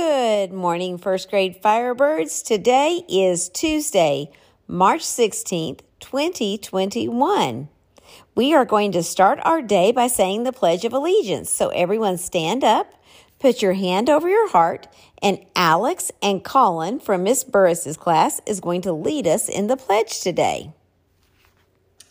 Good morning, first grade Firebirds. Today is Tuesday, March 16th, 2021. We are going to start our day by saying the Pledge of Allegiance. So, everyone stand up, put your hand over your heart, and Alex and Colin from Miss Burris's class is going to lead us in the pledge today.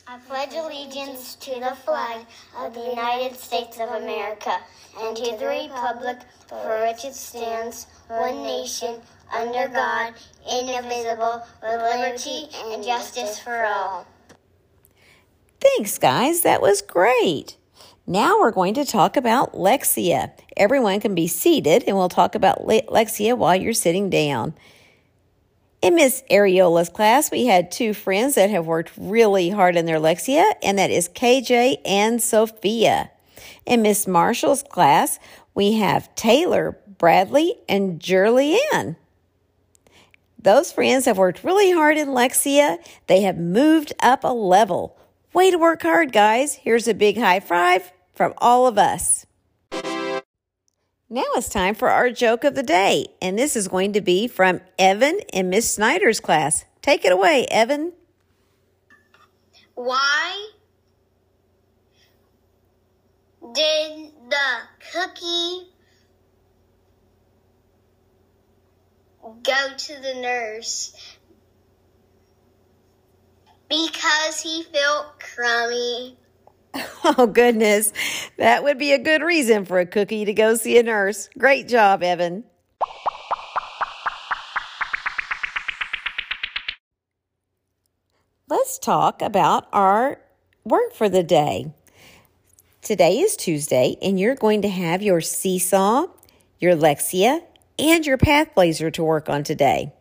I pledge allegiance to the flag of the United States of America and to the republic for which it stands, one nation, under God, indivisible, with liberty and justice for all. Thanks, guys. That was great. Now we're going to talk about Lexia. Everyone can be seated, and we'll talk about Lexia while you're sitting down. In Miss Ariola's class, we had two friends that have worked really hard in their Lexia, and that is KJ and Sophia. In Miss Marshall's class, we have Taylor, Bradley, and Julianne. Those friends have worked really hard in Lexia. They have moved up a level. Way to work hard, guys. Here's a big high five from all of us. Now it's time for our joke of the day, and this is going to be from Evan in Miss Snyder's class. Take it away, Evan. Why did the cookie go to the nurse? Because he felt crummy. Oh, goodness. That would be a good reason for a cookie to go see a nurse. Great job, Evan. Let's talk about our work for the day. Today is Tuesday, and you're going to have your seesaw, your Lexia, and your Pathblazer to work on today.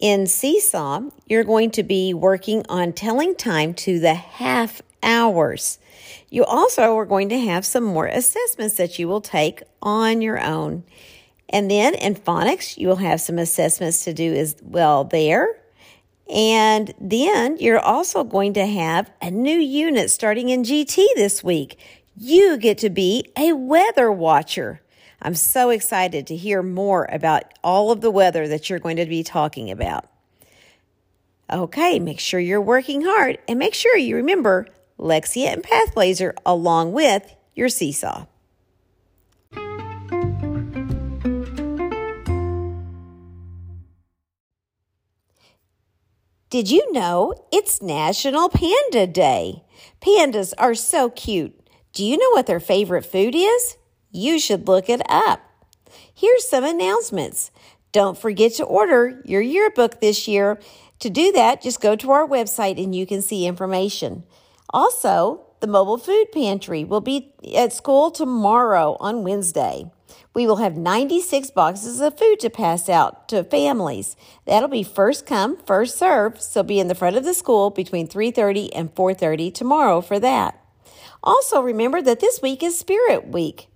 In Seesaw, you're going to be working on telling time to the half hours. You also are going to have some more assessments that you will take on your own. And then in phonics, you will have some assessments to do as well there. And then you're also going to have a new unit starting in GT this week. You get to be a weather watcher. I'm so excited to hear more about all of the weather that you're going to be talking about. Okay, make sure you're working hard and make sure you remember Lexia and Pathblazer along with your seesaw. Did you know it's National Panda Day? Pandas are so cute. Do you know what their favorite food is? You should look it up. Here's some announcements. Don't forget to order your yearbook this year. To do that, just go to our website and you can see information. Also, the mobile food pantry will be at school tomorrow on Wednesday. We will have 96 boxes of food to pass out to families. That'll be first come, first serve, so be in the front of the school between 3:30 and 4:30 tomorrow for that. Also remember that this week is Spirit Week.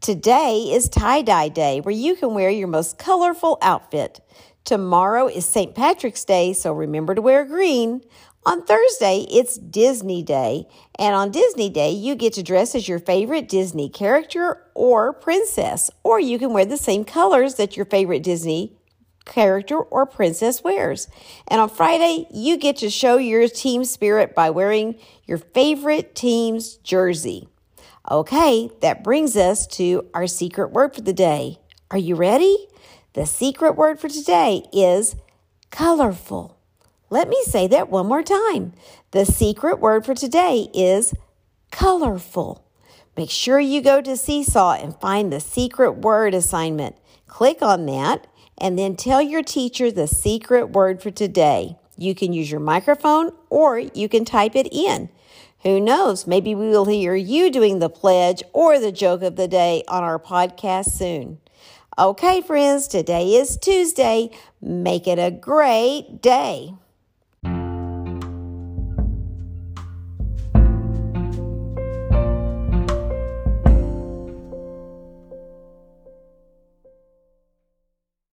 Today is tie-dye day where you can wear your most colorful outfit. Tomorrow is St. Patrick's Day, so remember to wear green. On Thursday, it's Disney Day, and on Disney Day, you get to dress as your favorite Disney character or princess, or you can wear the same colors that your favorite Disney character or princess wears. And on Friday, you get to show your team spirit by wearing your favorite team's jersey. Okay, that brings us to our secret word for the day. Are you ready? The secret word for today is colorful. Let me say that one more time. The secret word for today is colorful. Make sure you go to Seesaw and find the secret word assignment. Click on that and then tell your teacher the secret word for today. You can use your microphone or you can type it in. Who knows? Maybe we will hear you doing the pledge or the joke of the day on our podcast soon. Okay, friends, today is Tuesday. Make it a great day.